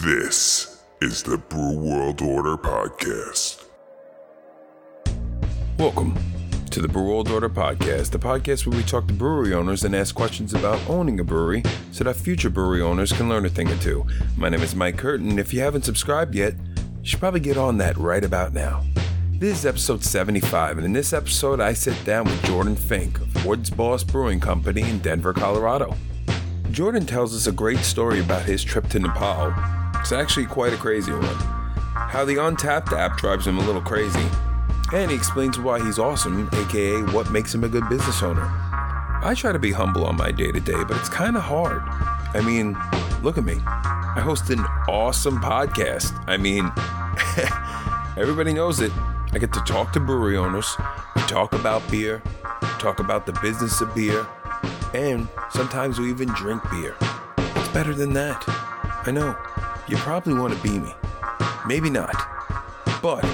This is the Brew World Order Podcast. Welcome to the Brew World Order Podcast, the podcast where we talk to brewery owners and ask questions about owning a brewery so that future brewery owners can learn a thing or two. My name is Mike Curtin. If you haven't subscribed yet, you should probably get on that right about now. This is episode 75, and in this episode, I sit down with Jordan Fink of Woods Boss Brewing Company in Denver, Colorado. Jordan tells us a great story about his trip to Nepal. It's actually quite a crazy one. How the Untappd app drives him a little crazy, and he explains why he's awesome, aka what makes him a good business owner. I try to be humble on my day to day, but it's kind of hard. I mean, look at me. I host an awesome podcast. I mean, everybody knows it. I get to talk to brewery owners. We talk about beer, talk about the business of beer, and sometimes we even drink beer. What's better than that? I know, you probably want to be me. Maybe not. But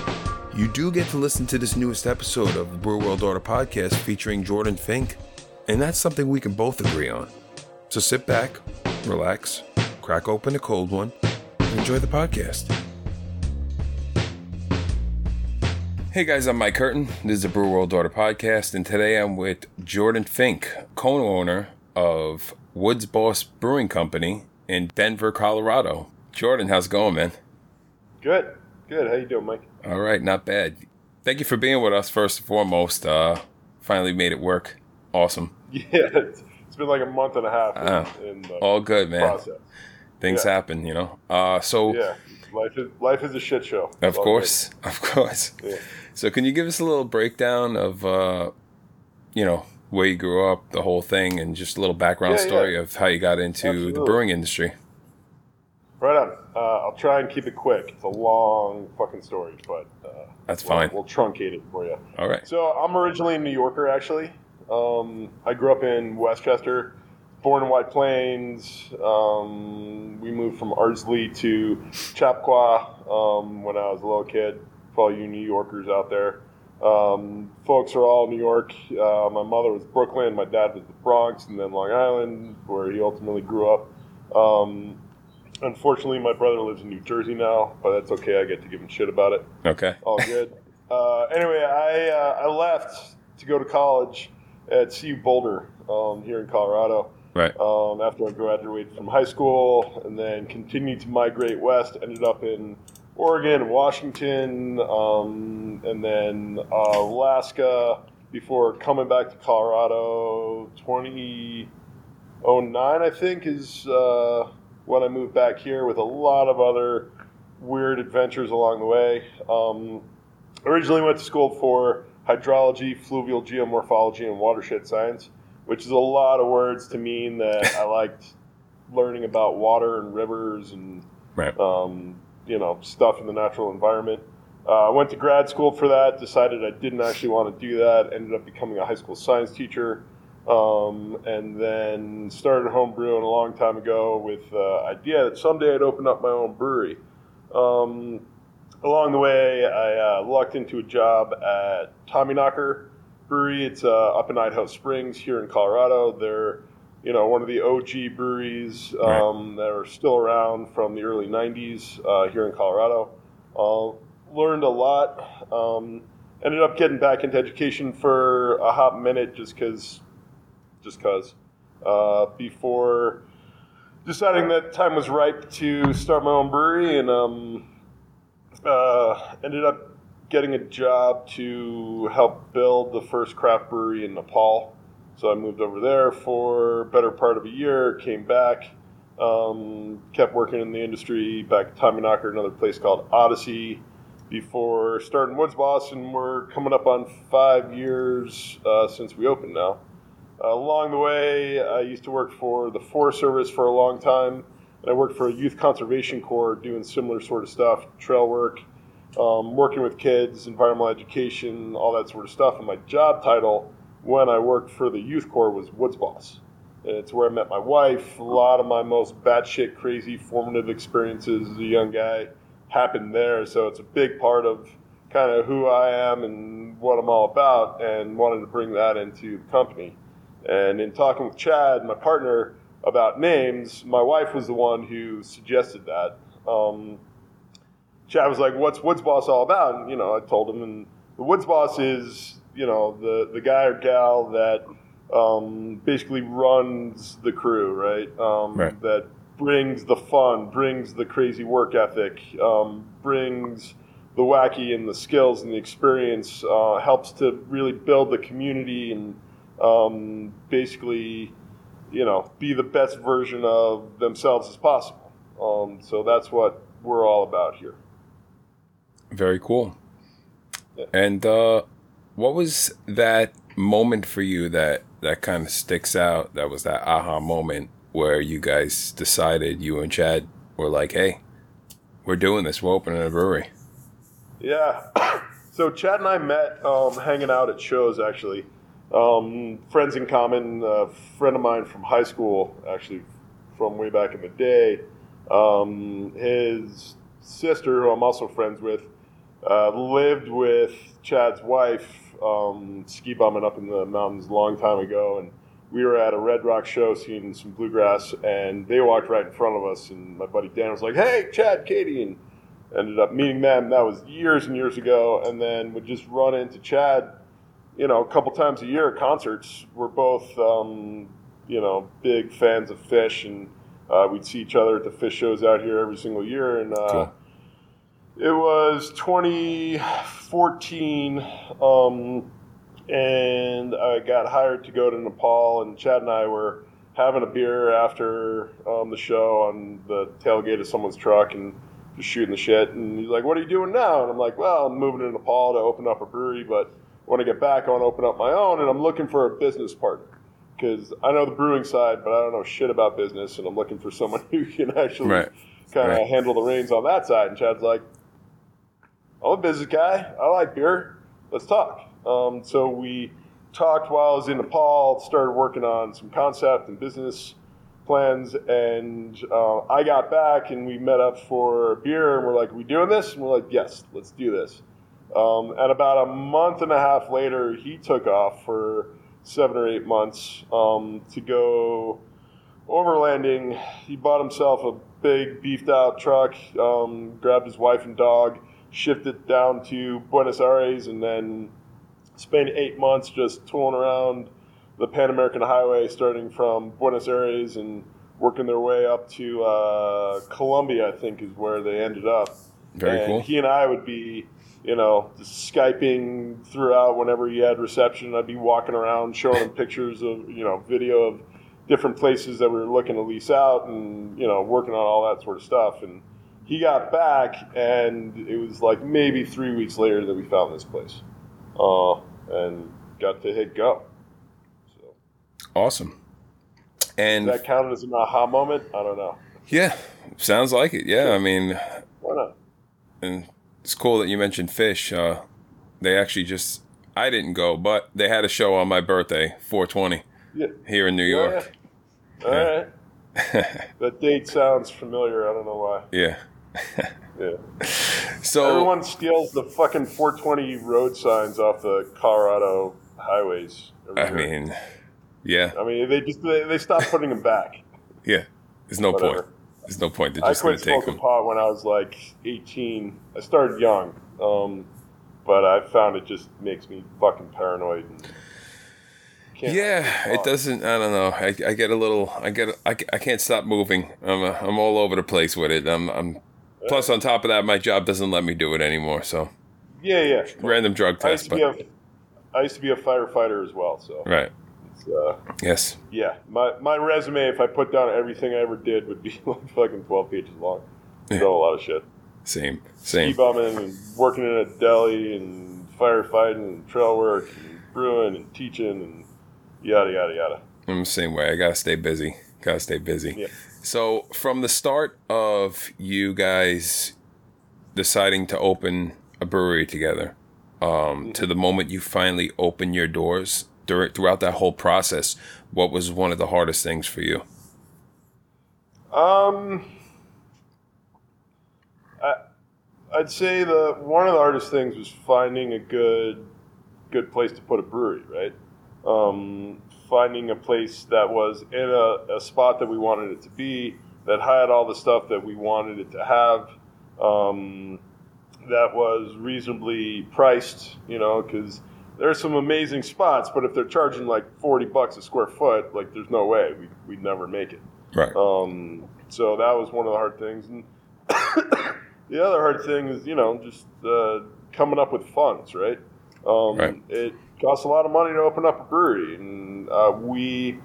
you do get to listen to this newest episode of the Brew World Order podcast featuring Jordan Fink, and that's something we can both agree on. So sit back, relax, crack open a cold one, and enjoy the podcast. Hey guys, I'm Mike Curtin. This is the Brew World Order podcast, and today I'm with Jordan Fink, co-owner of Woods Boss Brewing Company in Denver, Colorado. Jordan, how's it going, man? Good, good. How you doing, Mike? All right, not bad. Thank you for being with us first and foremost. Uh, finally made it work. Awesome. Yeah, it's, been like a month and a half. In, Ah, in All good, man. process. Things Yeah. happen, you know. Uh, so Yeah, life is life is a shit show. of course, of course. Yeah. So can you give us a little breakdown of, uh, you know, where you grew up, the whole thing, and just a little background Yeah, story of how you got into the brewing industry? Right on. Uh, I'll try and keep it quick. It's a long fucking story, but uh, That's we'll, fine. We'll truncate it for you. All right. So I'm originally a New Yorker, actually. Um, I grew up in Westchester, born in White Plains. Um, we moved from Ardsley to Chappaqua um, when I was a little kid. For all you New Yorkers out there, um, folks are all New York. Uh, my mother was Brooklyn, my dad was the Bronx, and then Long Island, where he ultimately grew up. Um, unfortunately, my brother lives in New Jersey now, but that's okay. I get to give him shit about it Okay. all good. uh, anyway, I uh, I left to go to college at CU Boulder um, here in Colorado. Right. Um, after I graduated from high school, and then continued to migrate west, ended up in Oregon, Washington, um, and then uh, Alaska before coming back to Colorado. 2009, I think, is uh, when I moved back here with a lot of other weird adventures along the way. Um, originally went to school for hydrology, fluvial geomorphology, and watershed science, which is a lot of words to mean that I liked learning about water and rivers and Right. um, you know stuff in the natural environment. Uh, I went to grad school for that. Decided I didn't actually want to do that. Ended up becoming a high school science teacher, um, and then started home brewing a long time ago with the idea that someday I'd open up my own brewery. Um, along the way, I uh, lucked into a job at Tommyknocker Brewery. It's uh, up in Idaho Springs here in Colorado. They're you know one of the OG breweries um, that are still around from the early '90s uh, here in Colorado. Uh, learned a lot. Um, ended up getting back into education for a hot minute just because, just because. Uh, before deciding that time was ripe to start my own brewery, and um, uh, ended up getting a job to help build the first craft brewery in Nepal. So I moved over there for better part of a year, came back, um, kept working in the industry back at Tommyknocker, another place called Odyssey, before starting Woods Boss, and we're coming up on five years uh, since we opened now. Along the way, I used to work for the Forest Service for a long time, and I worked for a youth conservation corps doing similar sort of stuff, trail work, um, working with kids, environmental education, all that sort of stuff. And my job title when I worked for the youth corps was Woods Boss. And it's where I met my wife. A lot of my most batshit crazy formative experiences as a young guy happened there. So it's a big part of kind of who I am and what I'm all about, and wanted to bring that into the company. And in talking with Chad, my partner, about names, my wife was the one who suggested that. Um, Chad was like, "What's Woods Boss all about?" And you know, I told him, and the Woods Boss is you know the the guy or gal that um, basically runs the crew, right? Um, Right. That brings the fun, brings the crazy work ethic, um, brings the wacky and the skills and the experience, uh, helps to really build the community and um, basically, you know, be the best version of themselves as possible. Um, so that's what we're all about here. Very cool. Yeah. And uh, what was that moment for you that that kind of sticks out? That was that aha moment where you guys decided you and Chad were like, "Hey, we're doing this. We're opening a brewery." Yeah. So Chad and I met um, hanging out at shows actually. Um, friends in common, a friend of mine from high school, actually from way back in the day. Um, his sister, who I'm also friends with, uh, lived with Chad's wife um, ski bumming up in the mountains a long time ago, and we were at a Red Rock show seeing some bluegrass, and they walked right in front of us, and my buddy Dan was like, "Hey, Chad, Katie," and ended up meeting them. That was years and years ago, and then would just run into Chad, you know, a couple times a year at concerts. We're both, um, you know, big fans of Phish, and uh, we'd see each other at the Phish shows out here every single year. And uh, Cool. it was 2014, um, and I got hired to go to Nepal, and Chad and I were having a beer after um, the show on the tailgate of someone's truck and just shooting the shit. And he's like, "What are you doing now?" And I'm like, "Well, I'm moving to Nepal to open up a brewery, but when I get back, I want to open up my own, and I'm looking for a business partner." Because I know the brewing side, but I don't know shit about business, and I'm looking for someone who can actually Right. kind of Right. handle the reins on that side. And Chad's like, I'm a business guy. I like beer. Let's talk. Um, so we talked while I was in Nepal, started working on some concept and business plans. And uh, I got back and we met up for a beer and we're like, we doing this? And we're like, yes, let's do this. Um, and about a month and a half later, he took off for seven or eight months um, to go overlanding. He bought himself a big beefed out truck, um, grabbed his wife and dog, shifted down to Buenos Aires, and then spent eight months just tooling around the Pan American Highway, starting from Buenos Aires and working their way up to uh, Colombia, I think is where they ended up. Very and cool. He and I would be, you know, skyping throughout whenever he had reception. I'd be walking around showing him pictures of, you know, video of different places that we were looking to lease out and, you know, working on all that sort of stuff. And he got back, and it was like maybe three weeks later that we found this place uh, and got to hit go. So, Awesome. And does that counted as an aha moment? I don't know. yeah, sounds like it. Yeah, I mean, Why not? and it's cool that you mentioned Phish. Uh, they actually just I didn't go, but they had a show on my birthday, 420, Yeah. here in New Oh, York. yeah. All right. That date sounds familiar. I don't know why. Yeah. Yeah. So Everyone steals the fucking 420 road signs off the Colorado highways. I mean, yeah, I mean, they just they, they stopped putting them back. yeah. There's no Whatever. point. There's no point. They're I just gonna quit take smoking them. pot when I was like 18. I started young, um, but I found it just makes me fucking paranoid. Yeah, it doesn't. I don't know. I, I get a little. I get. I, I can't stop moving. I'm. uh, I'm all over the place with it. I'm. I'm. Plus, on top of that, my job doesn't let me do it anymore. So, Yeah, yeah. random drug I used test. to be But a I used to be a firefighter as well. So right. It's, uh, Yes. yeah, my my resume, if I put down everything I ever did, would be like fucking 12 pages long. Done a lot of shit. Same. same. ski bumming and working in a deli and firefighting and trail work and brewing and teaching and yada yada yada. I'm the same way. I gotta stay busy. Gotta stay busy. Yeah. So, from the start of you guys deciding to open a brewery together, um, to the moment you finally open your doors, dur- throughout that whole process, what was one of the hardest things for you? Um, I, I'd say the one of the hardest things was finding a good good place to put a brewery, right? Um, finding a place that was in a, a spot that we wanted it to be, that had all the stuff that we wanted it to have. Um, that was reasonably priced, you know, because there's some amazing spots, but if they're charging like 40 bucks a square foot, like there's no way we'd, we'd never make it. Right. Um, so that was one of the hard things. And the other hard thing is, you know, just uh, coming up with funds, right? Um, Right. It costs a lot of money to open up a brewery, and uh, we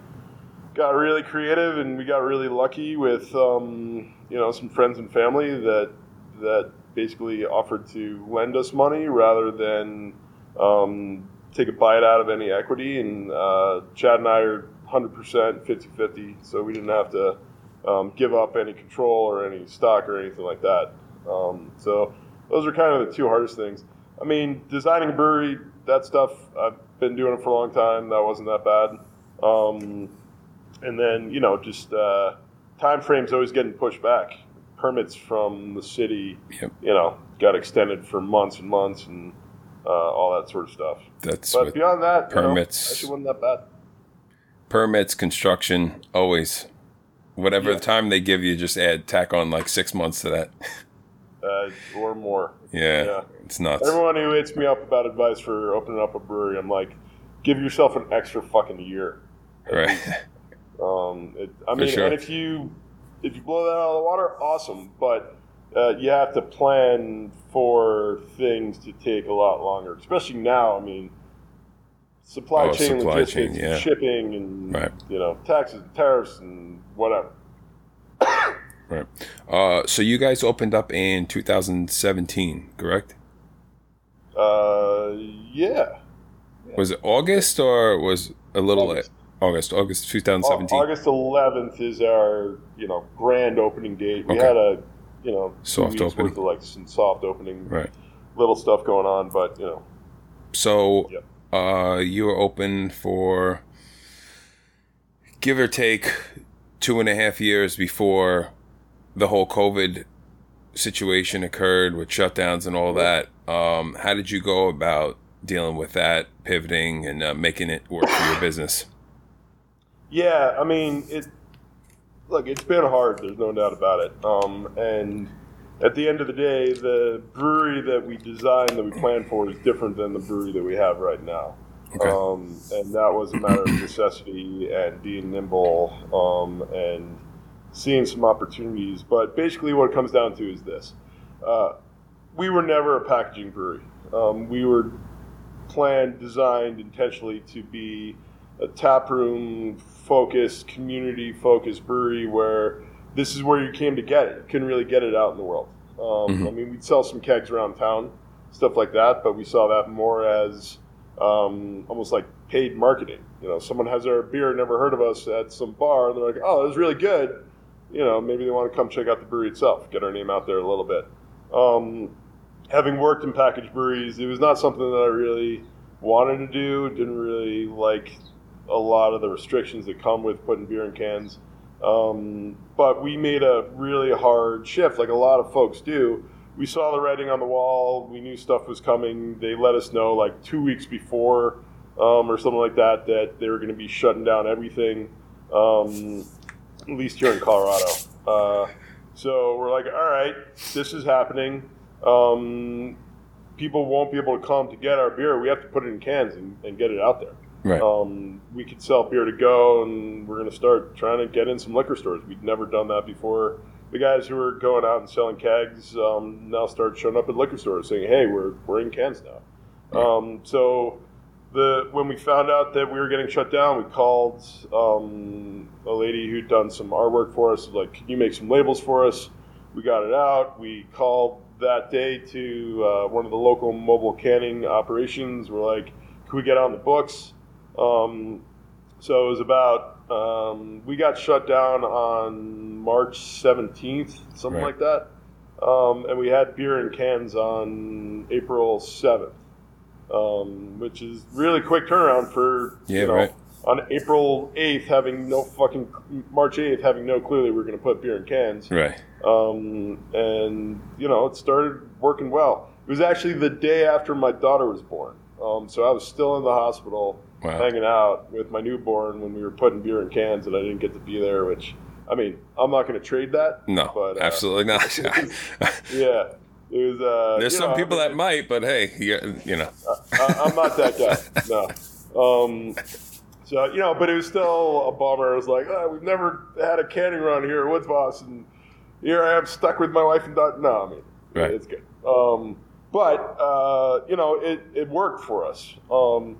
got really creative and we got really lucky with, um, you know, some friends and family that that basically offered to lend us money rather than um, take a bite out of any equity. And uh, Chad and I are 100% 50 50, so we didn't have to um, give up any control or any stock or anything like that. Um, so those are kind of the two hardest things. I mean, designing a brewery, that stuff, I've been doing it for a long time. That wasn't that bad. Um, and then, you know, just uh, time frames always getting pushed back. Permits from the city, Yep. you know, got extended for months and months and uh, all that sort of stuff. That's But beyond that, you know, permits- actually wasn't that bad. permits, construction, always. Whatever Yeah. time they give you, just add tack on like six months to that. Uh, or more. Yeah, Yeah. it's nuts. Everyone who hits me up about advice for opening up a brewery, I'm like, give yourself an extra fucking year. Right. Um, it, I For mean, sure. and if you if you blow that out of the water, awesome. But uh, you have to plan for things to take a lot longer, especially now. I mean, supply Oh, chain supply logistics, chain, yeah. shipping, and Right. you know, taxes, tariffs, and whatever. Right. Uh, so you guys opened up in 2017, correct? Uh, yeah. Was it August or was a little August. August? August 2017. August 11th is our you know grand opening date. We Okay. had a you know Soft opening. like some soft opening, Right. little stuff going on, but you know, So Yep. uh, you were open for give or take two and a half years before the whole COVID situation occurred with shutdowns and all that. Um, how did you go about dealing with that, pivoting, and uh, making it work for your business? Yeah, I mean, it. Look, it's been hard. There's no doubt about it. Um, and at the end of the day, the brewery that we designed, that we planned for, is different than the brewery that we have right now. Okay. Um, and that was a matter of necessity and being nimble um, and seeing some opportunities. But basically, what it comes down to is this: uh, we were never a packaging brewery. Um, we were planned, designed intentionally to be a taproom focused, community focused brewery where this is where you came to get it. You couldn't really get it out in the world. Um, I mean, we'd sell some kegs around town, stuff like that, but we saw that more as um, almost like paid marketing. You know, someone has our beer, never heard of us at some bar, and they're like, "Oh, it was really good." You know, maybe they want to come check out the brewery itself, get our name out there a little bit. Um, having worked in packaged breweries, it was not something that I really wanted to do. Didn't really like a lot of the restrictions that come with putting beer in cans. Um, but we made a really hard shift, like a lot of folks do. We saw the writing on the wall. We knew stuff was coming. They let us know like two weeks before um, or something like that that they were going to be shutting down everything, um, at least here in Colorado. Uh, so we're like, all right, this is happening. Um, people won't be able to come to get our beer. We have to put it in cans and, and get it out there. Right. Um, we could sell beer to go, and we're going to start trying to get in some liquor stores. We'd never done that before. The guys who were going out and selling kegs um, now start showing up at liquor stores saying, "Hey, we're we're in cans now." Um, so the when we found out that we were getting shut down, we called um, a lady who'd done some artwork for us. Like, can you make some labels for us? We got it out. We called that day to uh, one of the local mobile canning operations. We're like, can we get on the books? Um, so it was about, um, we got shut down on March 17th, something Right. like that. Um, and we had beer in cans on April 7th, um, which is really quick turnaround for, Yeah, you know, right. on April 8th, having no fucking, March 8th, having no clue that we were going to put beer in cans. Right. Um, and, you know, it started working well. It was actually the day after my daughter was born. Um, so I was still in the hospital Wow. hanging out with my newborn when we were putting beer in cans, and I didn't get to be there, which I mean, I'm not going to trade that. No, but, uh, absolutely not. Yeah, it was. Uh, There's some know, I people mean, that might, but hey, you, you know, I, I'm not that guy. No. Um, so you know, but it was still a bummer. It was like, oh, we've never had a canning run here at Woods Boss, and here I am stuck with my wife and daughter. No, I mean, Right. it's good. Um, but uh, you know, it, it worked for us, um,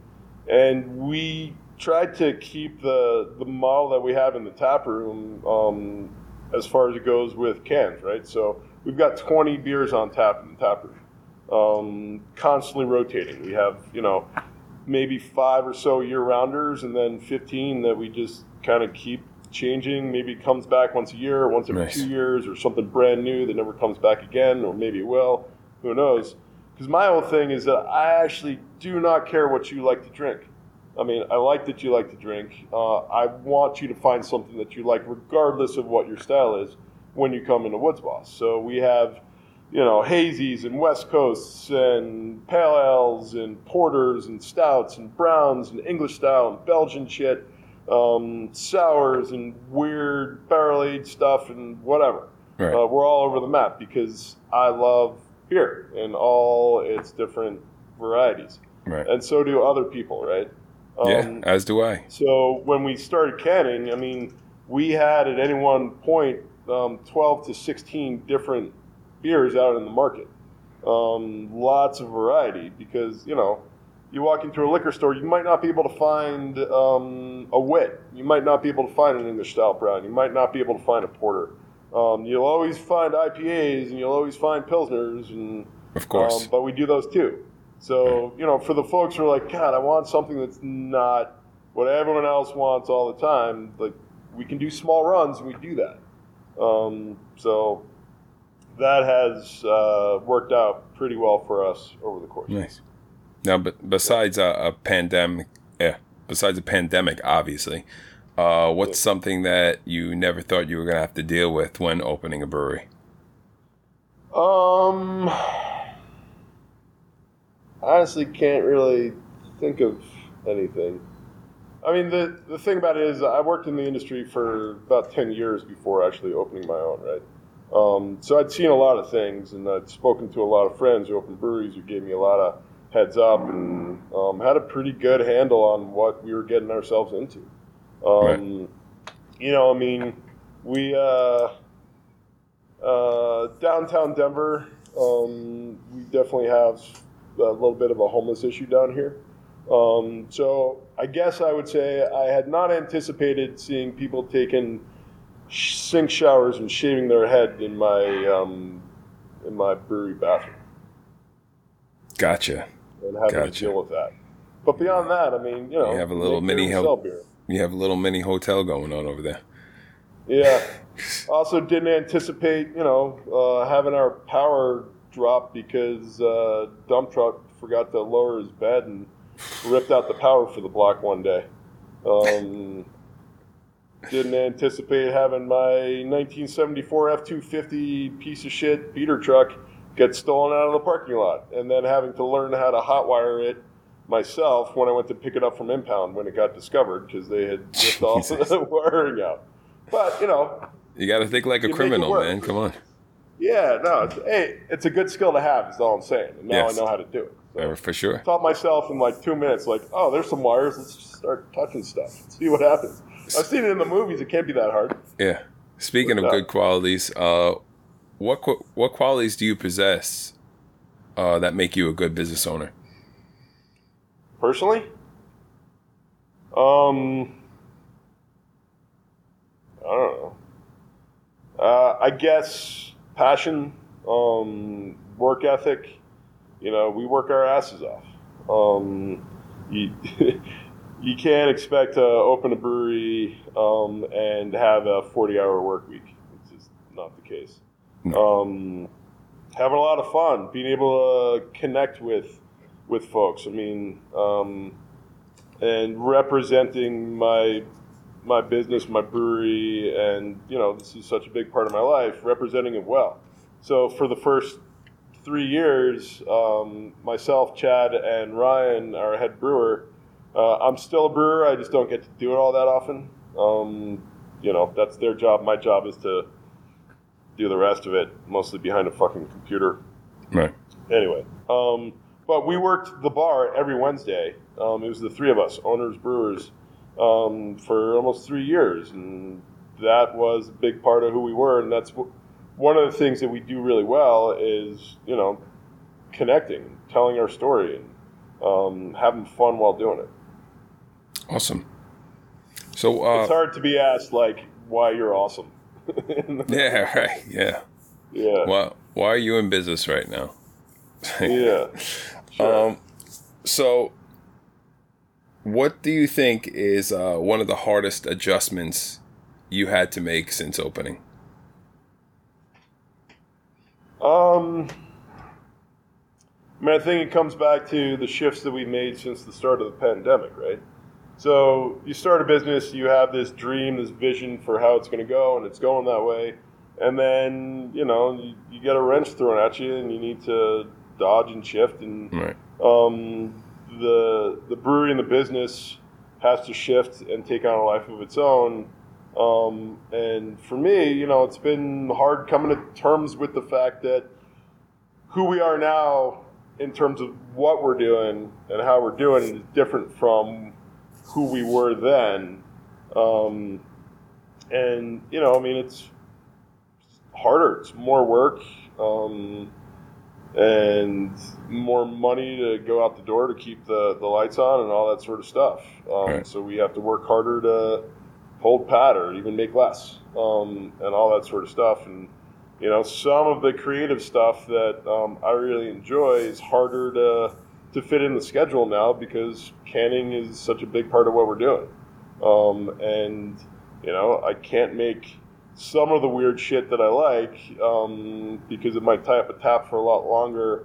and we tried to keep the the model that we have in the tap room um, as far as it goes with cans, right? So we've got 20 beers on tap in the tap room, um, constantly rotating. We have you know maybe five or so year rounders, and then 15 that we just kind of keep changing. Maybe it comes back once a year, once every Nice. two years, or something brand new that never comes back again, or maybe it will. Who knows? Because my whole thing is that I actually do not care what you like to drink. I mean, I like that you like to drink. Uh, I want you to find something that you like, regardless of what your style is, when you come into Woods Boss. So we have, you know, hazies and West Coasts and pale ales and porters and stouts and browns and English style and Belgian shit, um, sours and weird barrel aged stuff and whatever. Right. Uh, we're all over the map because I love beer in all its different varieties, right? and so do other people, right? yeah, as do I. So when we started canning, I mean, we had at any one point um, 12 to 16 different beers out in the market. Um, lots of variety because, you know, you walk into a liquor store, you might not be able to find um, a wit. You might not be able to find an English style brown. You might not be able to find a porter. Um, you'll always find IPAs and you'll always find Pilsners and Of course. um, but we do those too. So, you know, for the folks who are like, God, I want something that's not what everyone else wants all the time, like, we can do small runs and we do that. Um, so that has uh, worked out pretty well for us over the course. Nice. Now, but besides a, a pandemic, yeah, besides a pandemic, obviously, uh, what's something that you never thought you were gonna have to deal with when opening a brewery? Um, I honestly, can't really think of anything. I mean, the the thing about it is, I worked in the industry for about ten years before actually opening my own, right? Um, so I'd seen a lot of things, and I'd spoken to a lot of friends who opened breweries who gave me a lot of heads up, and um, had a pretty good handle on what we were getting ourselves into. Um, You know, I mean, we. Uh, uh, downtown Denver, um, we definitely have a little bit of a homeless issue down here. Um, so I guess I would say I had not anticipated seeing people taking sh- sink showers and shaving their head in my um, in my brewery bathroom Gotcha. and having Gotcha. to deal with that. But beyond that, I mean, you know, You have a little mini and hel- sell beer. You have a little mini hotel going on over there. Yeah. Also, didn't anticipate, you know, uh, having our power drop because uh, dump truck forgot to lower his bed and ripped out the power for the block one day. Um, didn't anticipate having my 1974 F250 piece of shit beater truck get stolen out of the parking lot, and then having to learn how to hotwire it myself when I went to pick it up from impound when it got discovered because they had ripped all Jesus. the wiring out. But you know, You got to think like a You make it criminal, man. Come on. yeah, no, it's, hey, it's a good skill to have. Is all I'm saying. And now Yes. I know how to do it. So, Uh, For sure. I taught myself in like two minutes. Like, oh, there's some wires. Let's just start touching stuff. See what happens. I've seen it in the movies. It can't be that hard. Yeah. Speaking of What's good qualities, uh, what what qualities do you possess uh, that make you a good business owner? Personally, um, I don't know. Uh, I guess passion, um, work ethic. You know, we work our asses off. Um, you, you can't expect to open a brewery um, and have a 40 hour work week. It's just not the case. Um, having a lot of fun, being able to connect with with folks. I mean, um, and representing my my business, my brewery, and you know, this is such a big part of my life. Representing it well. So for the first three years, um, myself, Chad, and Ryan, our head brewer, uh, I'm still a brewer. I just don't get to do it all that often. Um, you know that's their job. My job is to do the rest of it, mostly behind a fucking computer. Right. Anyway, um, but we worked the bar every Wednesday. Um, it was the three of us, owners, brewers, um, for almost three years, and that was a big part of who we were. And that's w- one of the things that we do really well is you know connecting, telling our story, and um, having fun while doing it. Awesome. So uh, It's hard to be asked like why you're awesome. yeah, right. Yeah. yeah, Why why are you in business right now? yeah. Sure. Um, so, what do you think is uh, one of the hardest adjustments you had to make since opening? Um, I mean, I think it comes back to the shifts that we made since the start of the pandemic, right? So you start a business, you have this dream, this vision for how it's going to go, and it's going that way. And then, you know, you, you get a wrench thrown at you, and you need to dodge and shift. And Right. um, the the brewery and the business has to shift and take on a life of its own. Um, and for me, you know, it's been hard coming to terms with the fact that who we are now, in terms of what we're doing and how we're doing, is different from who we were then. Um, and you know, I mean, it's harder. It's more work. Um, and more money to go out the door to keep the, the lights on and all that sort of stuff. Um, Right. So we have to work harder to hold pat or even make less um, and all that sort of stuff. And, you know, some of the creative stuff that um, I really enjoy is harder to, to fit in the schedule now because canning is such a big part of what we're doing. Um, and, you know, I can't make some of the weird shit that I like um, because it might tie up a tap for a lot longer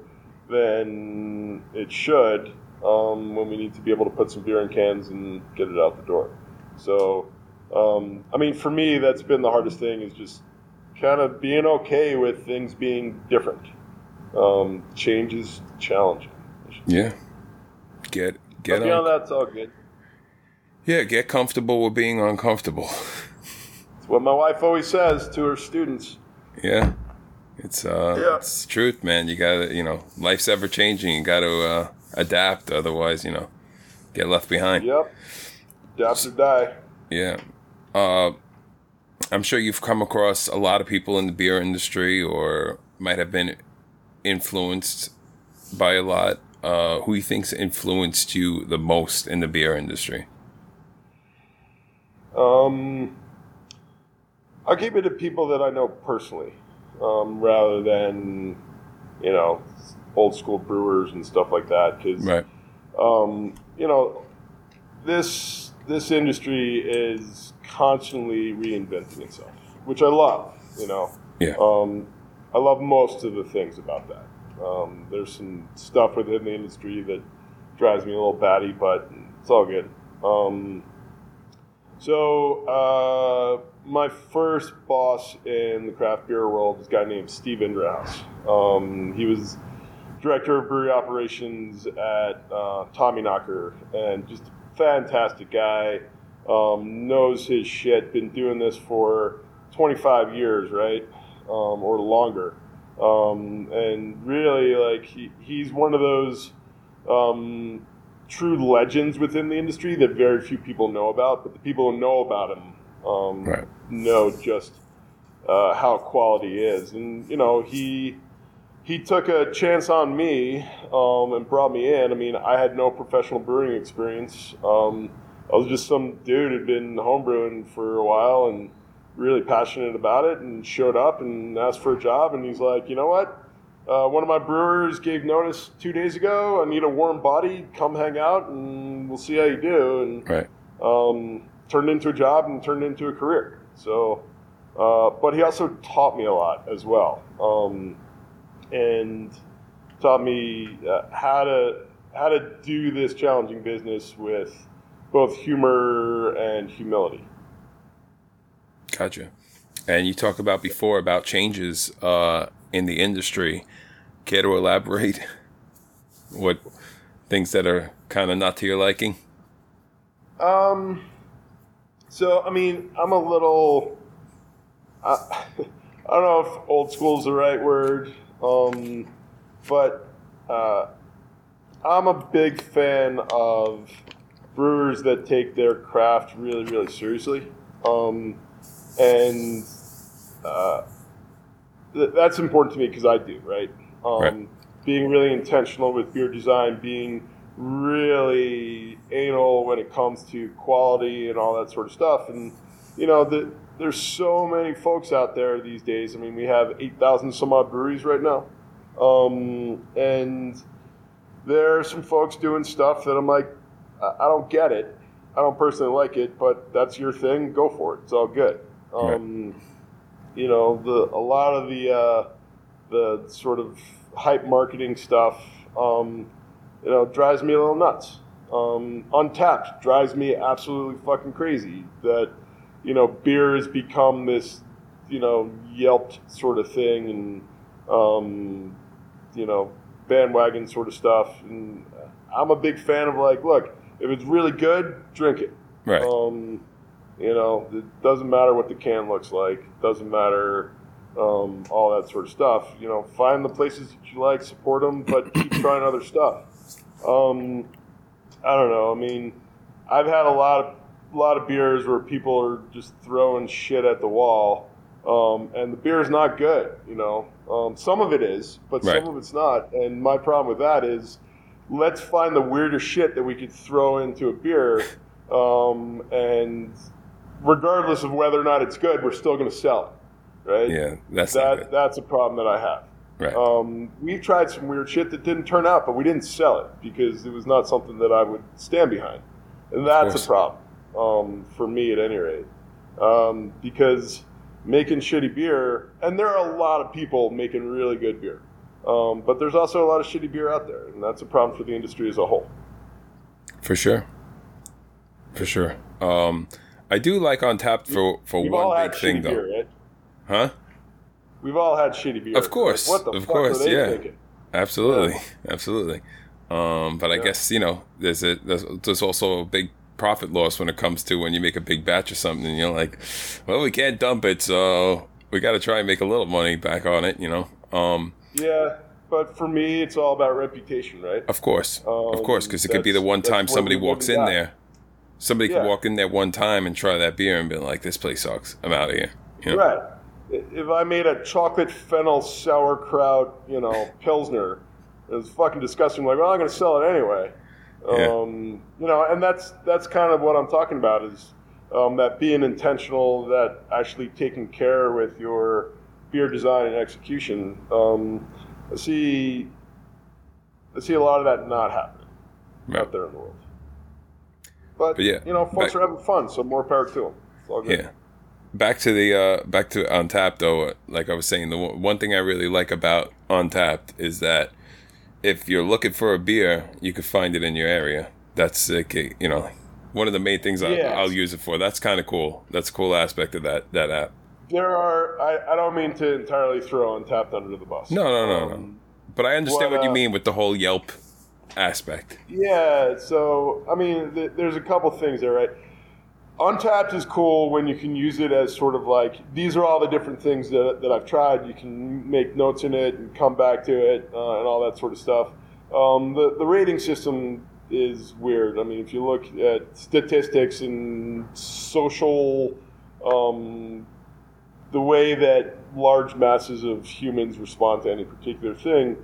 than it should um, when we need to be able to put some beer in cans and get it out the door. So, um, I mean, for me, that's been the hardest thing is just kind of being okay with things being different. Um, change is challenging. Yeah. Get get But beyond on. that, it's all good. Yeah, get comfortable with being uncomfortable. It's what my wife always says to her students. yeah. It's uh Yeah. it's truth, man. You gotta you know, life's ever changing. You gotta uh, adapt, otherwise, you know, get left behind. Yep. Adapt or die. Yeah. Uh, I'm sure you've come across a lot of people in the beer industry or might have been influenced by a lot. Uh, who you think's influenced you the most in the beer industry? Um, I'll keep it to people that I know personally, um, rather than, you know, old school brewers and stuff like that. Because, Right. um, you know, this this industry is constantly reinventing itself, which I love. You know, Yeah. um, I love most of the things about that. Um, there's some stuff within the industry that drives me a little batty, but it's all good. Um, so, uh, my first boss in the craft beer world was a guy named Steve Indrehus. Um, he was director of brewery operations at uh, Tommyknocker, and just a fantastic guy. Um, knows his shit. Been doing this for 25 years, right, um, or longer. Um, and really, like he, he's one of those um, true legends within the industry that very few people know about. But the people who know about him um, Right. Know just uh, how quality is. And you know, he he took a chance on me um, and brought me in. I mean, I had no professional brewing experience. Um, I was just some dude who'd been homebrewing for a while and really passionate about it, and showed up and asked for a job. And he's like, you know what? Uh, one of my brewers gave notice two days ago. I need a warm body. Come hang out, and we'll see how you do. And Right. um, turned into a job and turned into a career. So, uh, but he also taught me a lot as well, um, and taught me uh, how to how to do this challenging business with both humor and humility. Gotcha. And you talked about before about changes uh, in the industry. Care to elaborate? What things that are kind of not to your liking? Um, So I mean, I'm a little. I, I don't know if old school is the right word, um, but uh, I'm a big fan of brewers that take their craft really, really seriously, um, and uh, th- that's important to me because I do, right? Um, Right. Being really intentional with beer design, being really anal when it comes to quality and all that sort of stuff, and you know the, there's so many folks out there these days. I mean, we have eight thousand some odd breweries right now, um, and there are some folks doing stuff that I'm like, I I don't get it. I don't personally like it, but that's your thing. Go for it. It's all good. Um, You know, the a lot of the uh, the sort of hype marketing stuff, um, you know, drives me a little nuts. Um, Untappd drives me absolutely fucking crazy. That you know, beer has become this, you know, yelped sort of thing, and um, you know, bandwagon sort of stuff. And I'm a big fan of like, look, if it's really good, drink it. Right. Um, you know, it doesn't matter what the can looks like. It doesn't matter um, all that sort of stuff. You know, find the places that you like, support them, but keep trying other stuff. Um, I don't know. I mean, I've had a lot of a lot of beers where people are just throwing shit at the wall, um, and the beer is not good. You know, um, some of it is, but Right. some of it's not. And my problem with that is, let's find the weirdest shit that we could throw into a beer, um, and regardless of whether or not it's good, we're still going to sell it, right? Yeah, that's that that's a problem that I have. Right. Um, we've tried some weird shit that didn't turn out, but we didn't sell it because it was not something that I would stand behind, and that's a problem um, for me at any rate. Um, because making shitty beer, and there are a lot of people making really good beer, um, but there's also a lot of shitty beer out there, and that's a problem for the industry as a whole. For sure. For sure. Um, I do like Untappd for for We've one big thing though. beer, right? Huh? We've all had shitty beer. Of course, Like, what the of fuck course, yeah. thinking? Absolutely, absolutely. Um, but I guess you know there's a there's, there's also a big profit loss when it comes to when you make a big batch or something. And you're like, well, we can't dump it, so we got to try and make a little money back on it. You know. Um, Yeah, but for me, it's all about reputation, right? of course, of Um, course, because it could be the one time somebody walks in die. there. Somebody Yeah. could walk in there one time and try that beer and be like, "This place sucks. I'm out of here." You know? Right. If I made a chocolate fennel sauerkraut, you know, pilsner, it was fucking disgusting. Like, well, I'm going to sell it anyway. Yeah. Um, you know, and that's that's kind of what I'm talking about is um, that being intentional, that actually taking care with your beer design and execution. Um, I see, I see a lot of that not happening Right. out there in the world. But, But yeah, you know, folks back- are having fun, so more power to them. It's all good. Yeah. Back to the uh, back to Untappd though. Like I was saying, the one one thing I really like about Untappd is that if you're looking for a beer, you could find it in your area. That's like a- you know one of the main things I, Yes. I'll use it for. That's kind of cool. That's a cool aspect of that that app. There are. I, I don't mean to entirely throw Untappd under the bus. No, no, no, no. Um, But I understand what, what you uh, mean with the whole Yelp aspect. Yeah. So I mean, th- there's a couple things there, right? Untappd is cool when you can use it as sort of like these are all the different things that, that I've tried. You can make notes in it and come back to it uh, and all that sort of stuff. Um, the the rating system is weird. I mean, if you look at statistics and social, um, the way that large masses of humans respond to any particular thing,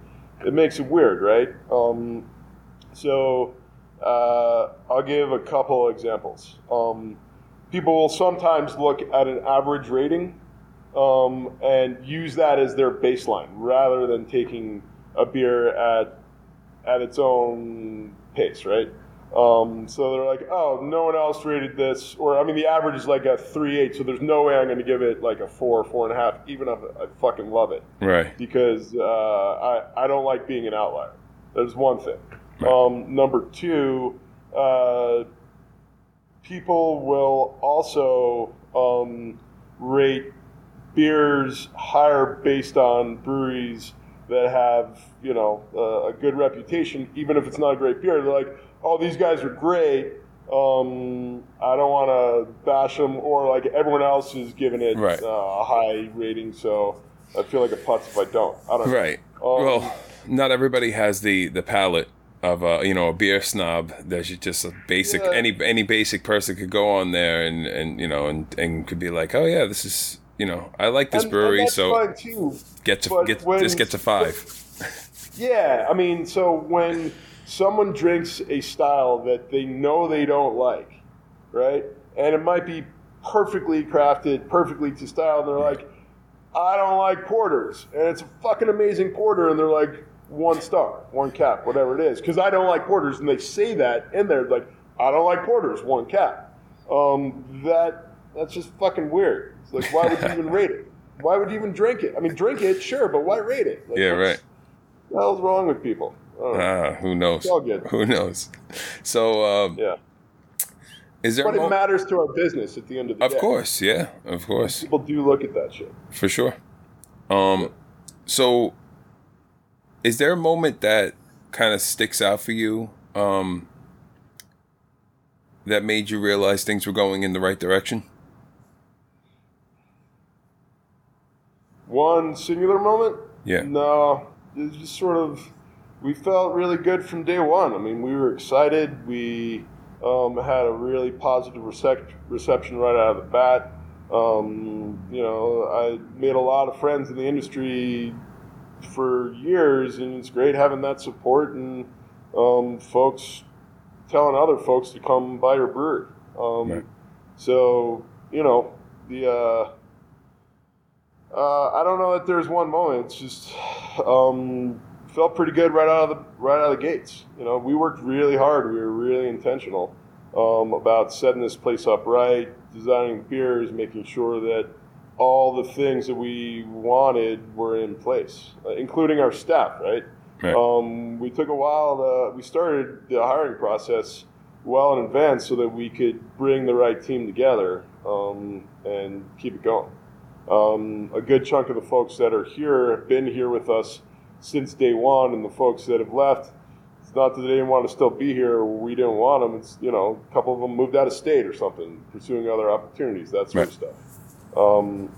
it makes it weird, right? Um, so uh, I'll give a couple examples. Um, people will sometimes look at an average rating um, and use that as their baseline rather than taking a beer at at its own pace, right? Um, so they're like, oh, no one else rated this, or I mean, the average is like a three eight, so there's no way I'm going to give it like a four, four and a half, even if I fucking love it Right. because uh, I, I don't like being an outlier. There's one thing. Um, number two, uh, people will also um, rate beers higher based on breweries that have you know uh, a good reputation, even if it's not a great beer. They're like, oh, these guys are great. Um, I don't want to bash them or like everyone else is giving it Right. uh, a high rating, so I feel like a putz if I don't. I don't. know. Right. Um, well, not everybody has the the palate of a you know a beer snob. There's just a basic Yeah. any any basic person could go on there and and you know and and could be like, oh yeah, this is you know I like this And- and brewery, that's so get to but get when- this gets a five. Yeah, I mean, so when someone drinks a style that they know they don't like, right, and it might be perfectly crafted, perfectly to style, and they're like, I don't like porters, and it's a fucking amazing porter, and they're like, one star, one cap, whatever it is, because I don't like porters, and they say that in there, like, I don't like porters, one cap. Um, that that's just fucking weird. It's like, why would you even rate it? Why would you even drink it? I mean, drink it, sure, but why rate it? Like, Yeah, right. what the hell's wrong with people? I don't know. Ah, who knows? all good. Who knows? So, um, yeah, is there? but it matters to our business at the end of the of day. Of course, yeah, of course. people do look at that shit. For sure. Um, so is there a moment that kind of sticks out for you? Um, that made you realize things were going in the right direction? One singular moment? Yeah. No, it's just sort of. We felt really good from day one. I mean, we were excited. We um, had a really positive recep- reception right out of the bat. Um, you know, I made a lot of friends in the industry for years, and it's great having that support and um, folks telling other folks to come buy your brewery. Um, Right. So, you know, the. Uh, uh, I don't know that there's one moment. It's just um, felt pretty good right out of the right out of the gates. You know, we worked really hard. We were really intentional um, about setting this place up right, designing beers, making sure that all the things that we wanted were in place, uh, including our staff. Right. Right. Um, we took a while. To, we started the hiring process well in advance so that we could bring the right team together um, and keep it going. Um, a good chunk of the folks that are here have been here with us since day one, and the folks that have left, it's not that they didn't want to still be here we didn't want them. It's, you know, a couple of them moved out of state or something, pursuing other opportunities, that sort of stuff. Um,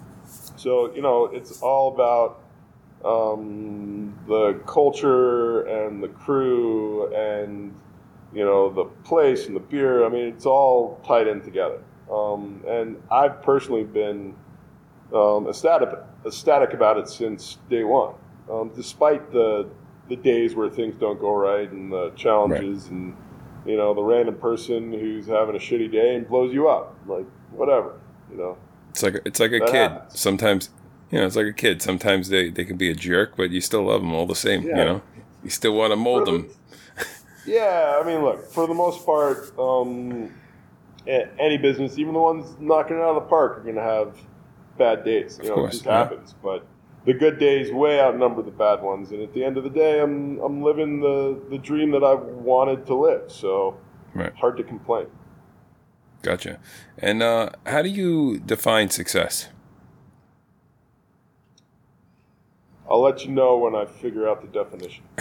so, you know, it's all about um, the culture and the crew and, you know, the place and the beer. I mean, it's all tied in together. Um, and I've personally been um, ecstatic, ecstatic about it since day one, um, despite the the days where things don't go right and the challenges and you know the random person who's having a shitty day and blows you up, like whatever, you know. It's like it's like a That kid. happens. Sometimes, you know, it's like a kid. Sometimes they they can be a jerk, but you still love them all the same. You know, you still want to mold them. Yeah, I mean, look, for the most part, um, any business, even the ones knocking it out of the park, are going to have bad days. You know, course, it just yeah. happens. But the good days way outnumber the bad ones. And at the end of the day, I'm I'm living the the dream that I've wanted to live. So Right. hard to complain. Gotcha. And uh, how do you define success? I'll let you know when I figure out the definition.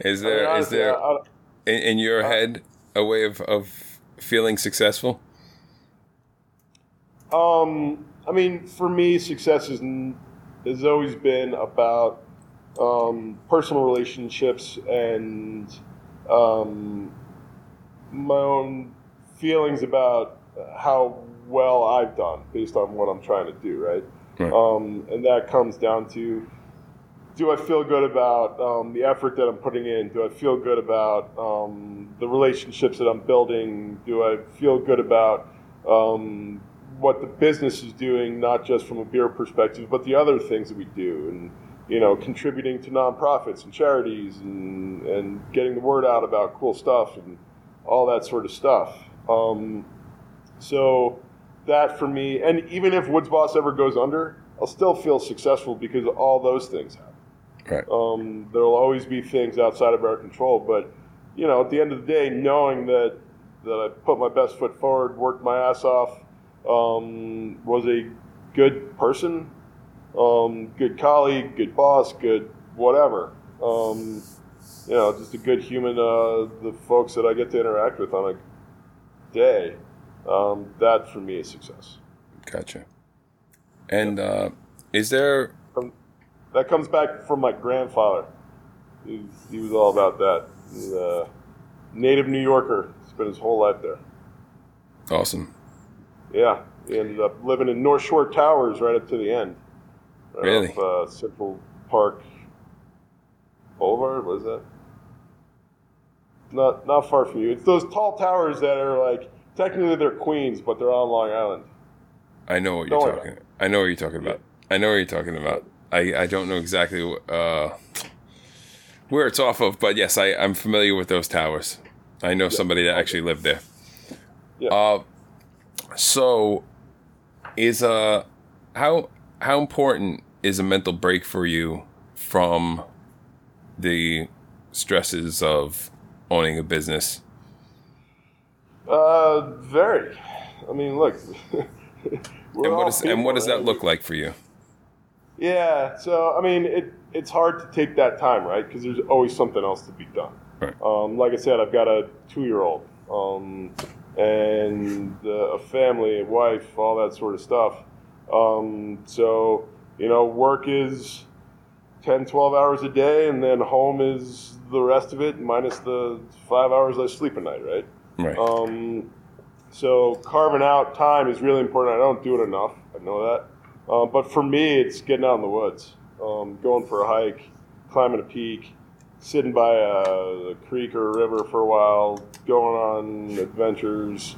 Is I mean, there is honestly, there I- I- in, in your head a way of, of feeling successful? Um, I mean, for me, success is, has always been about um, personal relationships and um, my own feelings about how well I've done based on what I'm trying to do, right? Right. Um, and that comes down to do I feel good about um, the effort that I'm putting in? Do I feel good about um, the relationships that I'm building? Do I feel good about um, what the business is doing, not just from a beer perspective, but the other things that we do, and you know, contributing to nonprofits and charities, and and getting the word out about cool stuff and all that sort of stuff. Um, so that for me, and even if Woods Boss ever goes under, I'll still feel successful because all those things happen. Right. Um, there'll always be things outside of our control, but you know, at the end of the day, knowing that that I put my best foot forward, worked my ass off, um, was a good person, um, good colleague, good boss, good whatever. Um, you know, just a good human. Uh, the folks that I get to interact with on a day, um, that for me is success. Gotcha. And uh, is there? From, that comes back from my grandfather. He, he was all about that. He's a native New Yorker. Spent his whole life there. Awesome. Yeah, he ended up living in North Shore Towers right up to the end. Right Really? Off, uh, Central Park Boulevard. What is that? Not not far from you. It's those tall towers that are like technically they're Queens, but they're on Long Island. I know what you're Don't worry talking. I know what you're talking about. I know what you're talking about. I, I don't know exactly uh, where it's off of, but yes, I, I'm familiar with those towers. I know somebody that actually lived there. Yeah. Uh, so is uh how how important is a mental break for you from the stresses of owning a business? Uh, very. I mean, look. And what is and people, what does that look like for you? Yeah, so I mean, it it's hard to take that time, right? Because there's always something else to be done. Right. Um, like I said, I've got a two-year-old, um, and uh, a family, a wife, all that sort of stuff. Um, so you know, work is 10, 12 hours a day, and then home is the rest of it, minus the five hours I sleep at night, right? Right. Um, so carving out time is really important. I don't do it enough. I know that. Um, but for me, it's getting out in the woods, um, going for a hike, climbing a peak, sitting by a, a creek or a river for a while, going on adventures,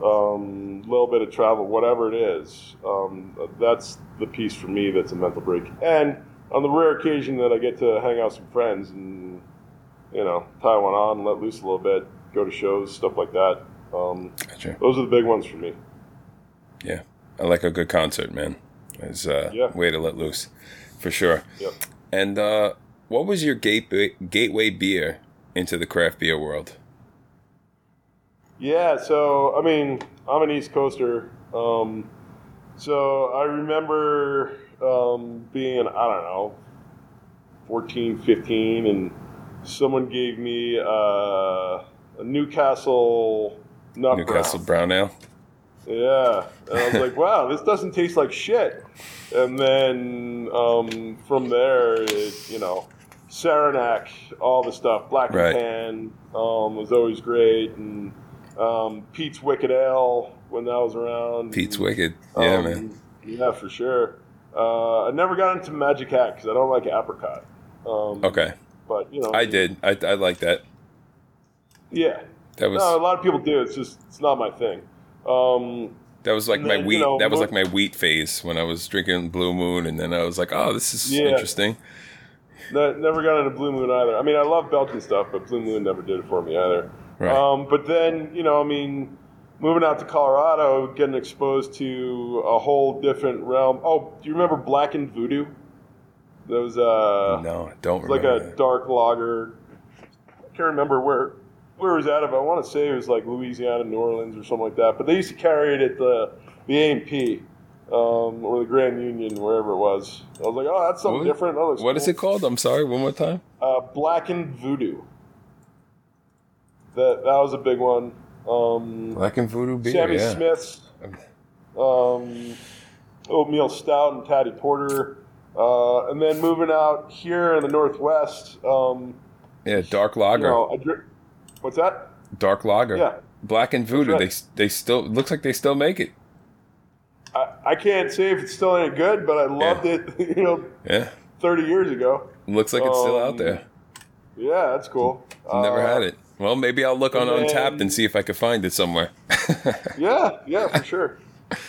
a um, little bit of travel, whatever it is. Um, that's the piece for me that's a mental break. And on the rare occasion that I get to hang out with some friends and you know tie one on, let loose a little bit, go to shows, stuff like that. Um, Gotcha. those are the big ones for me. Yeah, I like a good concert, man. It's a Yeah. way to let loose, for sure. Yep. And uh, what was your gateway gateway beer into the craft beer world? Yeah, so I mean, I'm an East Coaster. Um, so I remember um, being, I don't know, 14, 15, and someone gave me uh, a Newcastle nut Newcastle brown. Brown Ale. Yeah, and I was like, wow, this doesn't taste like shit. And then um, from there, it, you know, Saranac, all the stuff, Black Right. and Tan um, was always great, and um, Pete's Wicked Ale when that was around. Pete's Wicked. Yeah, Um, man. Yeah, for sure. Uh, I never got into Magic Hat because I don't like apricot. Um, Okay, But you know, I did. I, I like that. Yeah. That was No, a lot of people do. It's just it's not my thing. Um, that was like my then, you wheat. know, that was like my wheat phase when I was drinking Blue Moon, and then I was like, oh, this is Yeah. interesting. Ne- never got into Blue Moon either. I mean, I love Belgian stuff, but Blue Moon never did it for me either. Right. Um, but then, you know, I mean, moving out to Colorado, getting exposed to a whole different realm. Oh, do you remember Blackened Voodoo? That was uh, no, I don't like a that. dark lager. I can't remember where where it was out of. I want to say it was like Louisiana, New Orleans, or something like that. But they used to carry it at the the A and P um, or the Grand Union, wherever it was. I was like, oh, that's something What- different. That What is cool. it called? I'm sorry. One more time. Uh, Blackened Voodoo. That that was a big one. Um, Blackened Voodoo beer. Sammy yeah. Smith's, um, Oatmeal Stout and Taddy Porter, uh, and then moving out here in the Northwest. Um, Yeah, dark you lager. know, I drink. What's that? dark lager. Yeah. Blackened Voodoo. right. They they still looks like they still make it. I, I can't say if it's still any good, but I loved it. You know, Yeah. thirty years ago. Looks like it's still out Um, there. Yeah, that's cool. Never Uh, had it. Well, maybe I'll look on and Untappd and see if I can find it somewhere. Yeah, yeah, for sure.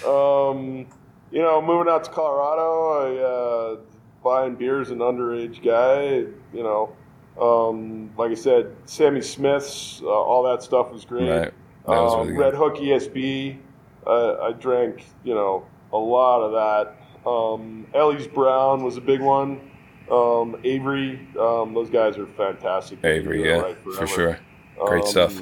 Um, you know, moving out to Colorado, I uh, buying beers an underage guy. You know, um, like I said, Sammy Smith's, uh, all that stuff was great. Right. Was Um, really good. Redhook ESB, uh, I drank, you know, a lot of that. Um, Ellie's Brown was a big one. Um, Avery, um, those guys are fantastic. Avery, yeah, right for sure. Great um, stuff.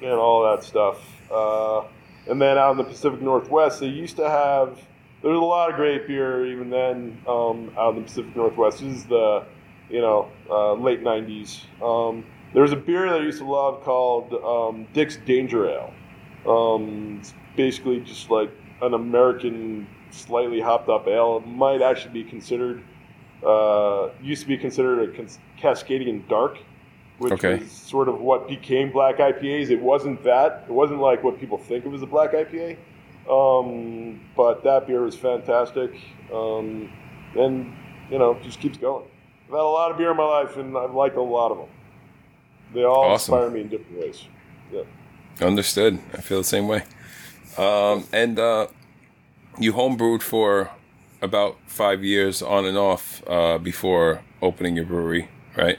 and all that stuff. Uh, and then out in the Pacific Northwest, they used to have. There was a lot of great beer even then um, out in the Pacific Northwest. This is the you know, uh, late '90s. Um, there was a beer that I used to love called um, Dick's Danger Ale. Um, it's basically just like an American, slightly hopped up ale. It might actually be considered, uh, used to be considered a Cas- Cascadian Dark, which Okay. was sort of what became black IPAs. It wasn't that. It wasn't like what people think of as a black IPA. Um, but that beer was fantastic. Um, and, you know, just keeps going. I've had a lot of beer in my life, and I've liked a lot of them. They all Awesome. inspire me in different ways. Yeah. Understood. I feel the same way. Um, and uh, you homebrewed for about five years on and off uh, before opening your brewery, right?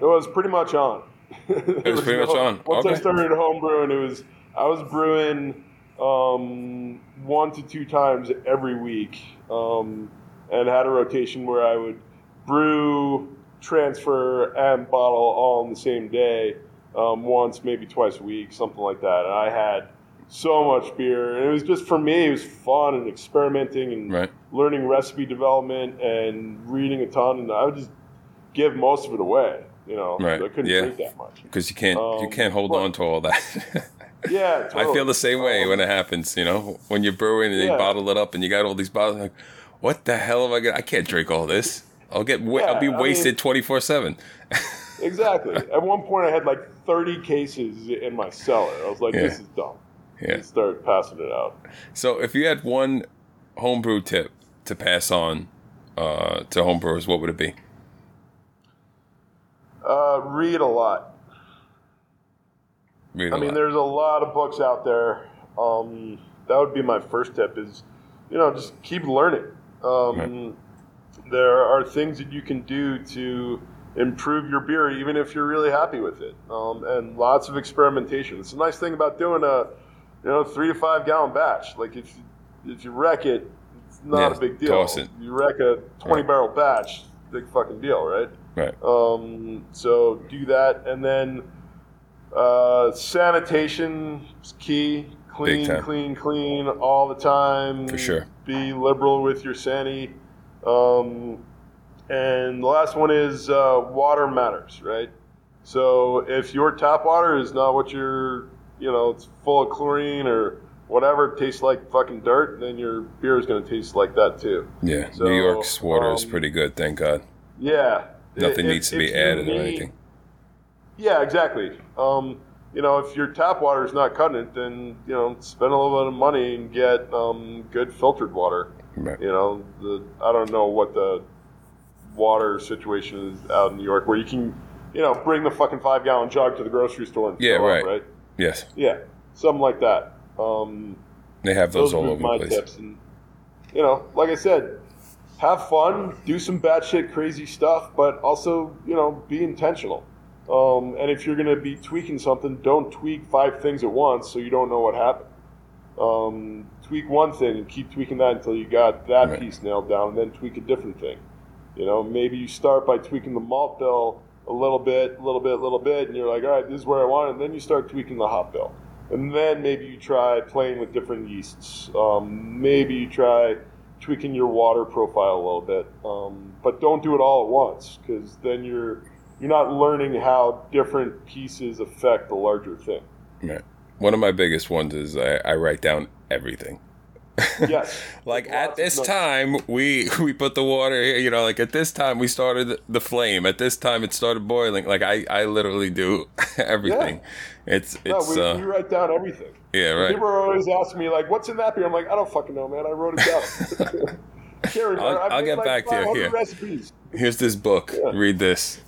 It was pretty much on. it was pretty much on. Once I started homebrewing, it was I was brewing um, one to two times every week, um, and had a rotation where I would brew, transfer, and bottle all on the same day, um, once maybe twice a week, something like that. And I had so much beer, and it was just for me, it was fun and experimenting and Right. learning recipe development and reading a ton, and I would just give most of it away. You know, Right, I couldn't yeah. drink that much. Because you can't you Um, can't hold but- on to all that. Yeah, I feel the same way when it happens. You know, when you're brewing and you Yeah. bottle it up and you got all these bottles. Like, what the hell am I gonna? I can't drink all this. I'll get. Wa- I'll be Yeah, wasted twenty four seven. exactly. At one point, I had like 30 cases in my cellar. I was like, Yeah. "This is dumb." Yeah. And started passing it out. So, if you had one homebrew tip to pass on uh, to homebrewers, what would it be? Uh, read a lot. Read I a mean, lot. there's a lot of books out there. Um, that would be my first tip: is you know just keep learning. Um, Right. There are things that you can do to improve your beer, even if you're really happy with it. Um, and lots of experimentation. It's a nice thing about doing a you know three to five gallon batch. Like if if you wreck it, it's not Yeah, a big deal. You wreck a 20 Right. barrel batch, big fucking deal, right? Right. Um, so do that, and then uh, sanitation is key. Clean, clean, clean all the time. For sure. Be liberal with your sani. Um, and the last one is uh, water matters, right? So if your tap water is not what you're, you know, it's full of chlorine or whatever, it tastes like fucking dirt, then your beer is going to taste like that too. Yeah. So, New York's water is um, pretty good. Thank God. Yeah. Nothing If- needs to be added or anything. Yeah, exactly. Um, you know, if your tap water is not cutting it, then you know, spend a little bit of money and get um, good filtered water. Right. You know, the I don't know what the water situation is out in New York, where you can, you know, bring the fucking five gallon jug to the grocery store and Yeah, right. up, right? Yes. Yeah, something like that. Um, They have those, those all over my the place. tips, and you know, like I said, have fun, do some batshit crazy stuff, but also you know, be intentional. Um, and if you're going to be tweaking something, don't tweak five things at once so you don't know what happened. Um, tweak one thing and keep tweaking that until you got that Right. piece nailed down, and then tweak a different thing. You know, maybe you start by tweaking the malt bill a little bit, a little bit, a little bit, and you're like, all right, this is where I want it. And then you start tweaking the hop bill. And then maybe you try playing with different yeasts. Um, maybe you try tweaking your water profile a little bit. Um, but don't do it all at once because then you're you're not learning how different pieces affect the larger thing. Right. One of my biggest ones is I, I write down everything. Yes. Like Lots at this time, we we put the water. here, You know, like at this time we started the flame. At this time it started boiling. Like I I literally do everything. Yeah. It's No, it's we, uh, we write down everything. Yeah right. People are always asking me like, "What's in that beer?" I'm like, "I don't fucking know, man. I wrote it down." I'll- I'll get like, back to you here. Recipes. Here's this book. Yeah. Read this.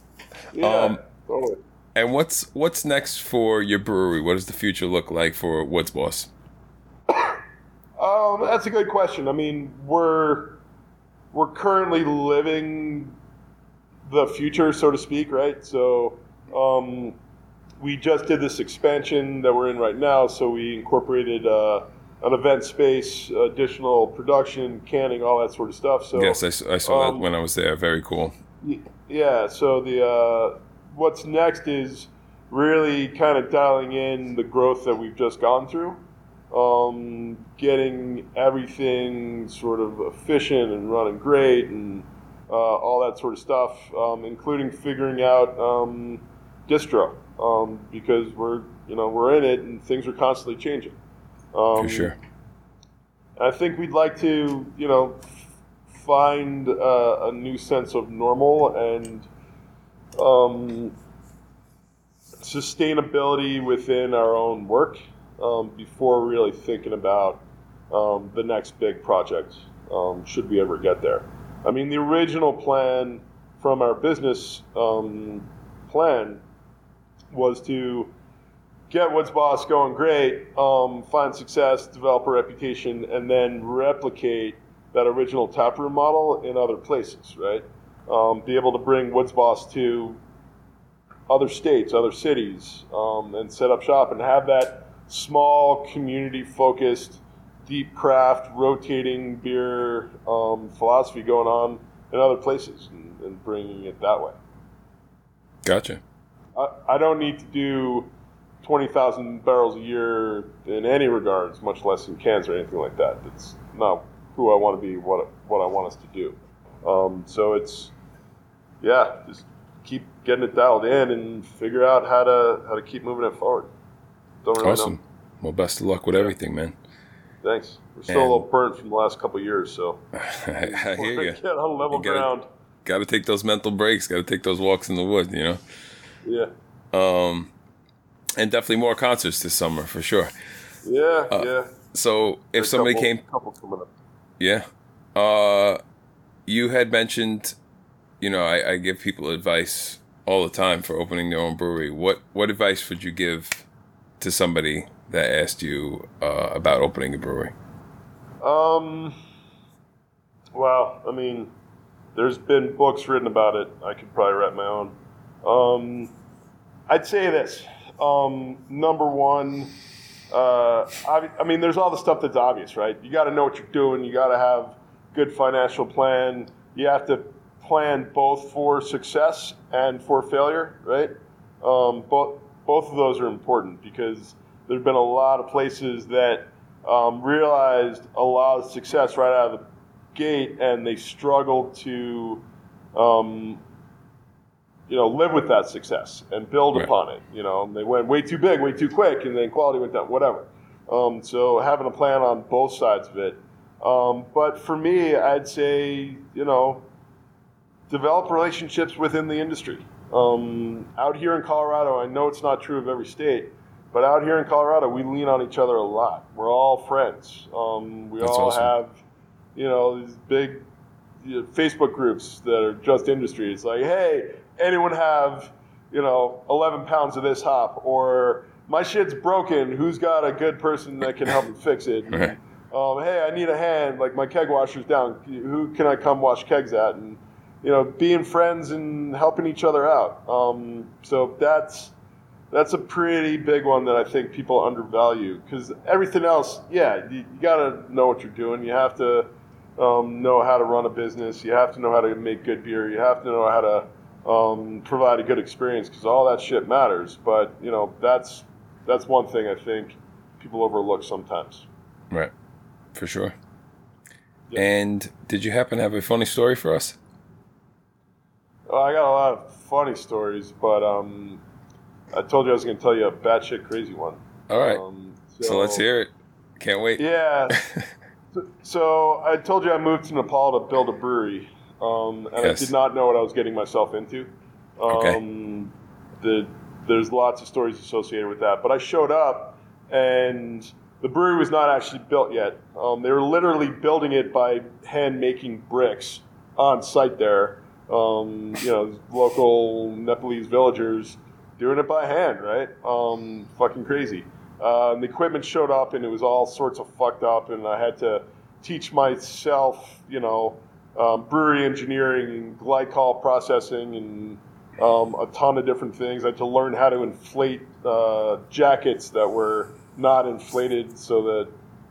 Yeah. Um, totally. And what's what's next for your brewery? What does the future look like for Woods Boss? Um, that's a good question. I mean, we're we're currently living the future, so to speak, right? So, um, we just did this expansion that we're in right now. So we incorporated uh, an event space, additional production, canning, all that sort of stuff. So yes, I saw um, that when I was there. Very cool. Yeah. So the uh, what's next is really kind of dialing in the growth that we've just gone through, um, getting everything sort of efficient and running great, and uh, all that sort of stuff, um, including figuring out um, distro um, because we're you know we're in it and things are constantly changing. Um, For sure. I think we'd like to you know find uh, a new sense of normal and um, sustainability within our own work um, before really thinking about um, the next big project. Um, should we ever get there? I mean, the original plan from our business um, plan was to get Woods Boss going great, um, find success, develop a reputation, and then replicate that original taproom model in other places, right? Um, be able to bring Woods Boss to other states, other cities, um, and set up shop and have that small community focused, deep craft, rotating beer um, philosophy going on in other places and, and bringing it that way. Gotcha. I, I don't need to do 20,000 barrels a year in any regards, much less in cans or anything like that. That's not who I want to be, what, what I want us to do. Um, so it's, yeah, just keep getting it dialed in and figure out how to how to keep moving it forward. Don't really Awesome. know. Well, best of luck with everything, man. Thanks. We're still And- a little burnt from the last couple of years, so I, I hear you. get on level You gotta- ground. Got to take those mental breaks. Got to take those walks in the woods. You know. Yeah, Um, and definitely more concerts this summer for sure. yeah, Uh, yeah. So if somebody couple- came, couple coming up. yeah, uh, you had mentioned, you know, I, I give people advice all the time for opening their own brewery. What what advice would you give to somebody that asked you uh, about opening a brewery? Um, well, I mean, there's been books written about it. I could probably write my own. Um, I'd say this. Um, number one, uh, I, I mean, there's all the stuff that's obvious, right? You got to know what you're doing. You got to have good financial plan. You have to plan both for success and for failure, right? Um, both both of those are important because there've been a lot of places that um, realized a lot of success right out of the gate, and they struggled to, um, you know, live with that success and build Right. upon it. You know, they went way too big, way too quick, and then quality went down. Whatever. Um, so having a plan on both sides of it. Um, but for me, I'd say, you know, develop relationships within the industry. Um, out here in Colorado, I know it's not true of every state, but out here in Colorado, we lean on each other a lot. We're all friends. Um, we That's all awesome. have, you know, these big you know, Facebook groups that are just industry. It's like, hey, anyone have, you know, 11 pounds of this hop? Or my shit's broken. Who's got a good person that can help me fix it? Right. um, hey, I need a hand. Like my keg washer's down. Who can I come wash kegs at? And you know, being friends and helping each other out. Um, so that's that's a pretty big one that I think people undervalue because everything else, yeah, you, you got to know what you're doing. You have to um, know how to run a business. You have to know how to make good beer. You have to know how to um, provide a good experience because all that shit matters. But you know, that's that's one thing I think people overlook sometimes. Right, for sure. Yeah. And did you happen to have a funny story for us? Oh, I got a lot of funny stories, but um, I told you I was going to tell you a batshit crazy one. All right, Um, so let's hear it. Can't wait. Yeah. so, so I told you I moved to Nepal to build a brewery, um, and Yes. I did not know what I was getting myself into. Okay. Um, the, there's lots of stories associated with that, but I showed up, and the brewery was not actually built yet. Um, they were literally building it by hand making bricks on site there. Um, you know, local Nepalese villagers doing it by hand, right? Um, fucking crazy. Uh, the equipment showed up, and it was all sorts of fucked up, and I had to teach myself, you know, um, brewery engineering and glycol processing and um, a ton of different things. I had to learn how to inflate uh, jackets that were not inflated so that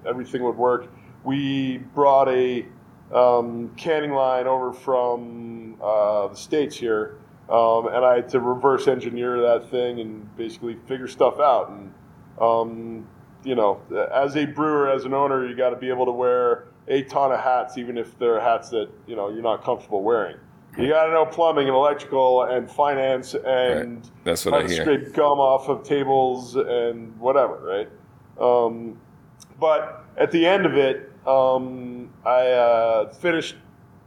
everything would work. We brought a um, canning line over from uh, the states here, um, and I had to reverse engineer that thing and basically figure stuff out. And um, you know, as a brewer, as an owner, you got to be able to wear a ton of hats, even if they're hats that you know you're not comfortable wearing. You got to know plumbing and electrical and finance and Right. That's what how I to hear. scrape gum off of tables and whatever, right? Um, but at the end of it, um, I uh, finished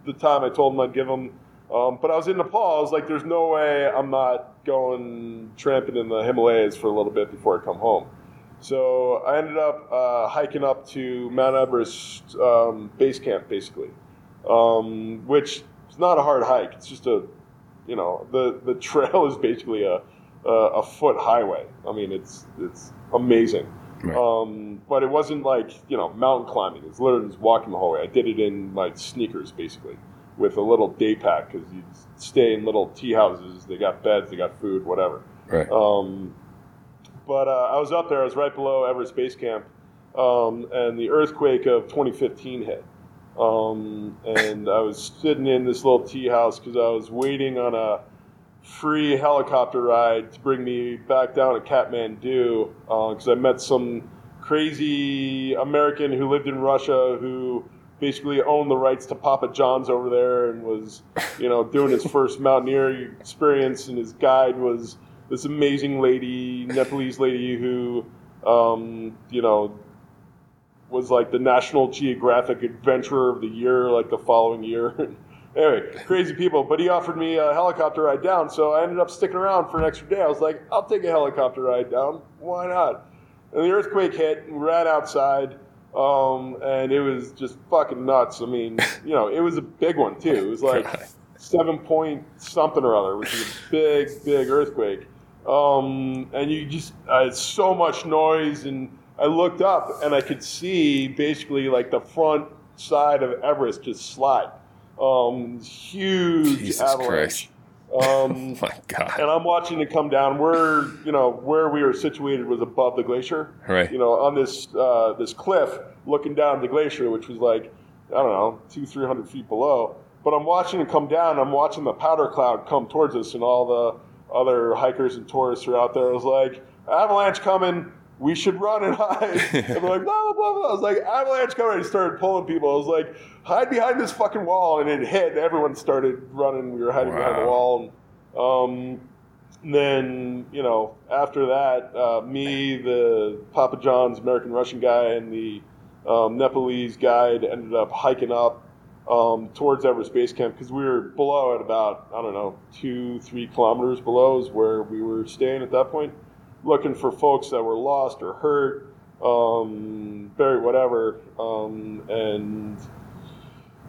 the time I told him I'd give him. Um, but I was in Nepal. I was like, "There's no way I'm not going tramping in the Himalayas for a little bit before I come home." So I ended up uh, hiking up to Mount Everest um, base camp, basically, um, which is not a hard hike. It's just a, you know, the the trail is basically a a, a foot highway. I mean, it's it's amazing. Right. Um, but it wasn't like you know mountain climbing. It's literally just walking the whole way. I did it in like sneakers, basically, with a little day pack because you stay in little tea houses. They got beds, they got food, whatever. Right. But uh, I was up there. I was right below Everest Base Camp, um, and the earthquake of 2015 hit. Um, and I was sitting in this little tea house because I was waiting on a free helicopter ride to bring me back down to Kathmandu because I met some crazy American who lived in Russia who basically owned the rights to Papa John's over there and was, you know, doing his first mountaineer experience. And his guide was this amazing lady, Nepalese lady who, um, you know, was like the National Geographic Adventurer of the Year, like the following year. anyway, crazy people. But he offered me a helicopter ride down, so I ended up sticking around for an extra day. I was like, I'll take a helicopter ride down. Why not? And the earthquake hit, and we ran outside, um, and it was just fucking nuts. I mean, you know, it was a big one too. It was like seven point something or other, which is a big, big earthquake. Um, and you just, uh, it's so much noise. And I looked up and I could see basically like the front side of Everest just slide. Um, huge Jesus avalanche. Um, My God. and I'm watching it come down. We're, you know, where we were situated was above the glacier. Right. You know, on this uh, this cliff, looking down the glacier, which was like, I don't know, two, three hundred feet below. But I'm watching it come down. I'm watching the powder cloud come towards us, and all the other hikers and tourists are out there. I was like, avalanche coming. We should run and hide. and they're like, blah, blah, blah, blah. I was like, avalanche coming. I started pulling people. I was like, hide behind this fucking wall. And it hit. Everyone started running. We were hiding behind the wall. And, um, then, you know, after that, uh, me, the Papa John's American Russian guy, and the um, Nepalese guide ended up hiking up um, towards Everest Base Camp because we were below at about, I don't know, two, three kilometers below is where we were staying at that point, looking for folks that were lost or hurt, um, buried, whatever. Um, and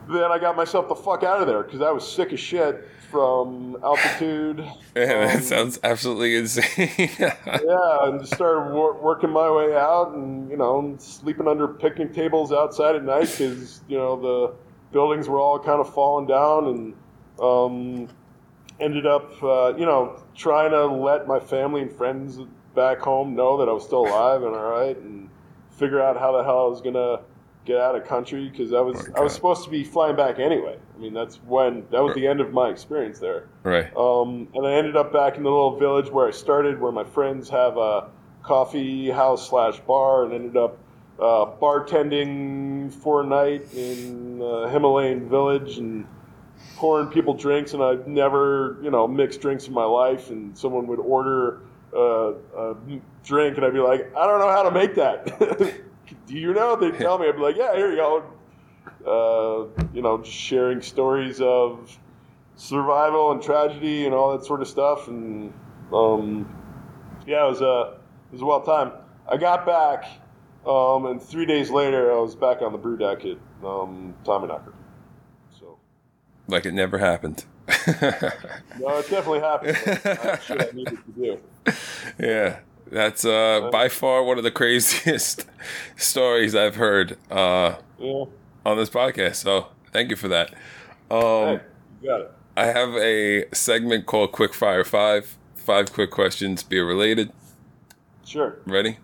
then I got myself the fuck out of there because I was sick as shit from altitude. Yeah, that Um, sounds absolutely insane. yeah, and just started wor- working my way out, and you know, sleeping under picnic tables outside at night because you know the buildings were all kind of falling down, and um, ended up, uh, you know, trying to let my family and friends back home know that I was still alive and all right, and figure out how the hell I was gonna get out of country because I was Oh, I was supposed to be flying back anyway. I mean, that's when that was the end of my experience there. right. Um, and I ended up back in the little village where I started, where my friends have a coffee house slash bar, and ended up uh, bartending for a night in uh, Himalayan village and pouring people drinks. And I'd never, you know, mixed drinks in my life. And someone would order uh, a drink, and I'd be like, I don't know how to make that. Do you know? They'd tell me. I'd be like, Yeah, here you go. Uh, you know, just sharing stories of survival and tragedy and all that sort of stuff. And um, yeah, it was a it was a wild time. I got back, um, and three days later, I was back on the brew deck at um, Tommyknocker. So like it never happened. no, it definitely happened. That's I needed to do. yeah, that's uh, by far one of the craziest stories I've heard uh, Yeah, on this podcast. So thank you for that. Um, hey, you got it. I have a segment called Quick Fire Five. Five quick questions, beer related. Sure. Ready?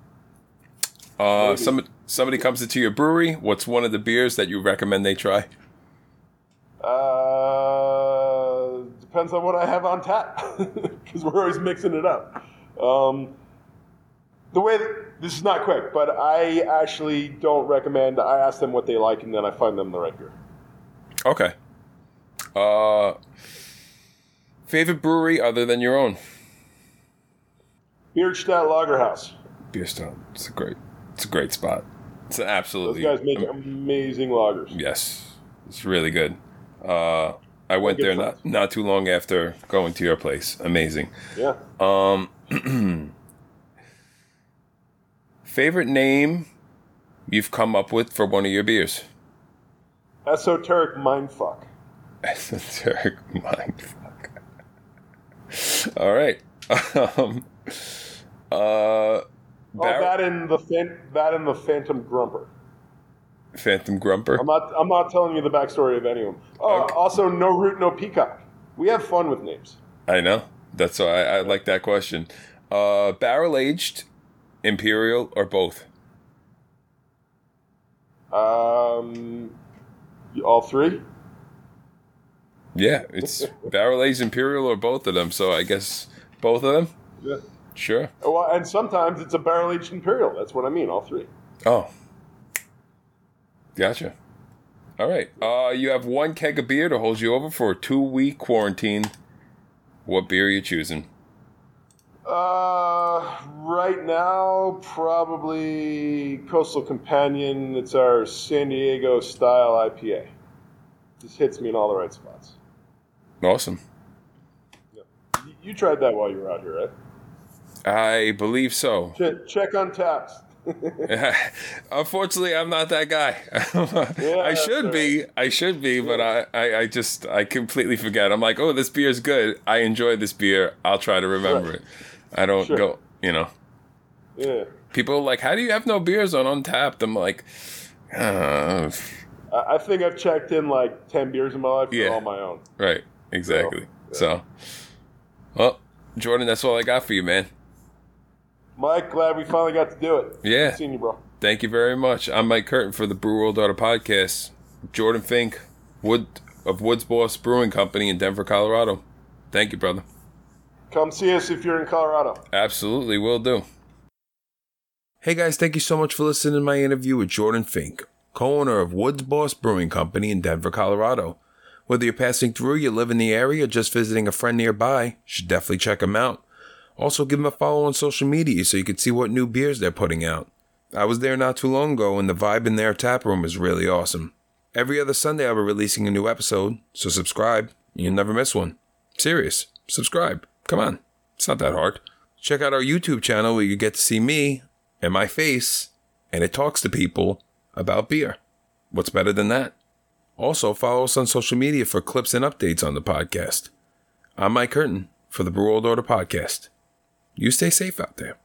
Uh, some somebody comes into your brewery. What's one of the beers that you recommend they try? Uh, depends on what I have on tap because we're always mixing it up. Um, the way that, this is not quick, but I actually don't recommend. I ask them what they like, and then I find them the right beer. Okay. Uh, Favorite brewery other than your own? Bierstadt Lagerhaus. Beerstone. It's a great. It's a great spot. It's an Those absolutely. guys make amazing lagers. Yes, it's really good. Uh, I went there friends. not not too long after going to your place. Amazing. Yeah. Um, favorite name you've come up with for one of your beers? Esoteric mindfuck. Esoteric mindfuck. All right. Um, uh, Oh, that and the fan- that and the Phantom Grumper. Phantom Grumper. I'm not. I'm not telling you the backstory of any of them. Oh, Okay. also no root, no peacock. We have fun with names. I know. That's why I, I like that question. Uh, barrel aged, imperial, or both? Um, all three. Yeah, it's barrel aged, imperial, or both of them. So I guess both of them. Yeah. Sure. Well, and sometimes it's a barrel aged imperial. That's what I mean. All three. Oh, gotcha. All right. Uh, you have one keg of beer to hold you over for a two week quarantine. What beer are you choosing? Uh, right now, probably Coastal Companion. It's our San Diego style IPA. This hits me in all the right spots. Awesome. You, you tried that while you were out here, right? I believe so. Check, check on taps. Unfortunately, I'm not that guy. I should be. I should be, but I, I, I just, I completely forget. I'm like, oh, this beer is good. I enjoy this beer. I'll try to remember Sure. it. I don't Sure. go, you know. Yeah. People are like, how do you have no beers on Untappd? I'm like, uh, I, I think I've checked in like 10 beers in my life. Yeah. all my own. right, exactly. So, well, Jordan, that's all I got for you, man. Mike, glad we finally got to do it. Yeah. Good seeing you, bro. Thank you very much. I'm Mike Curtin for the Brew World Order podcast. Jordan Fink, Wood of Woods Boss Brewing Company in Denver, Colorado. Thank you, brother. Come see us if you're in Colorado. Absolutely, will do. Hey guys, thank you so much for listening to my interview with Jordan Fink, co-owner of Woods Boss Brewing Company in Denver, Colorado. Whether you're passing through, you live in the area, or just visiting a friend nearby, you should definitely check them out. Also, give them a follow on social media so you can see what new beers they're putting out. I was there not too long ago, and the vibe in their tap room is really awesome. Every other Sunday, I'll be releasing a new episode, so subscribe. You'll never miss one. Serious. Subscribe. Come on. It's not that hard. Check out our YouTube channel where you get to see me and my face, and it talks to people about beer. What's better than that? Also, follow us on social media for clips and updates on the podcast. I'm Mike Curtin for the Brew World Order podcast. You stay safe out there.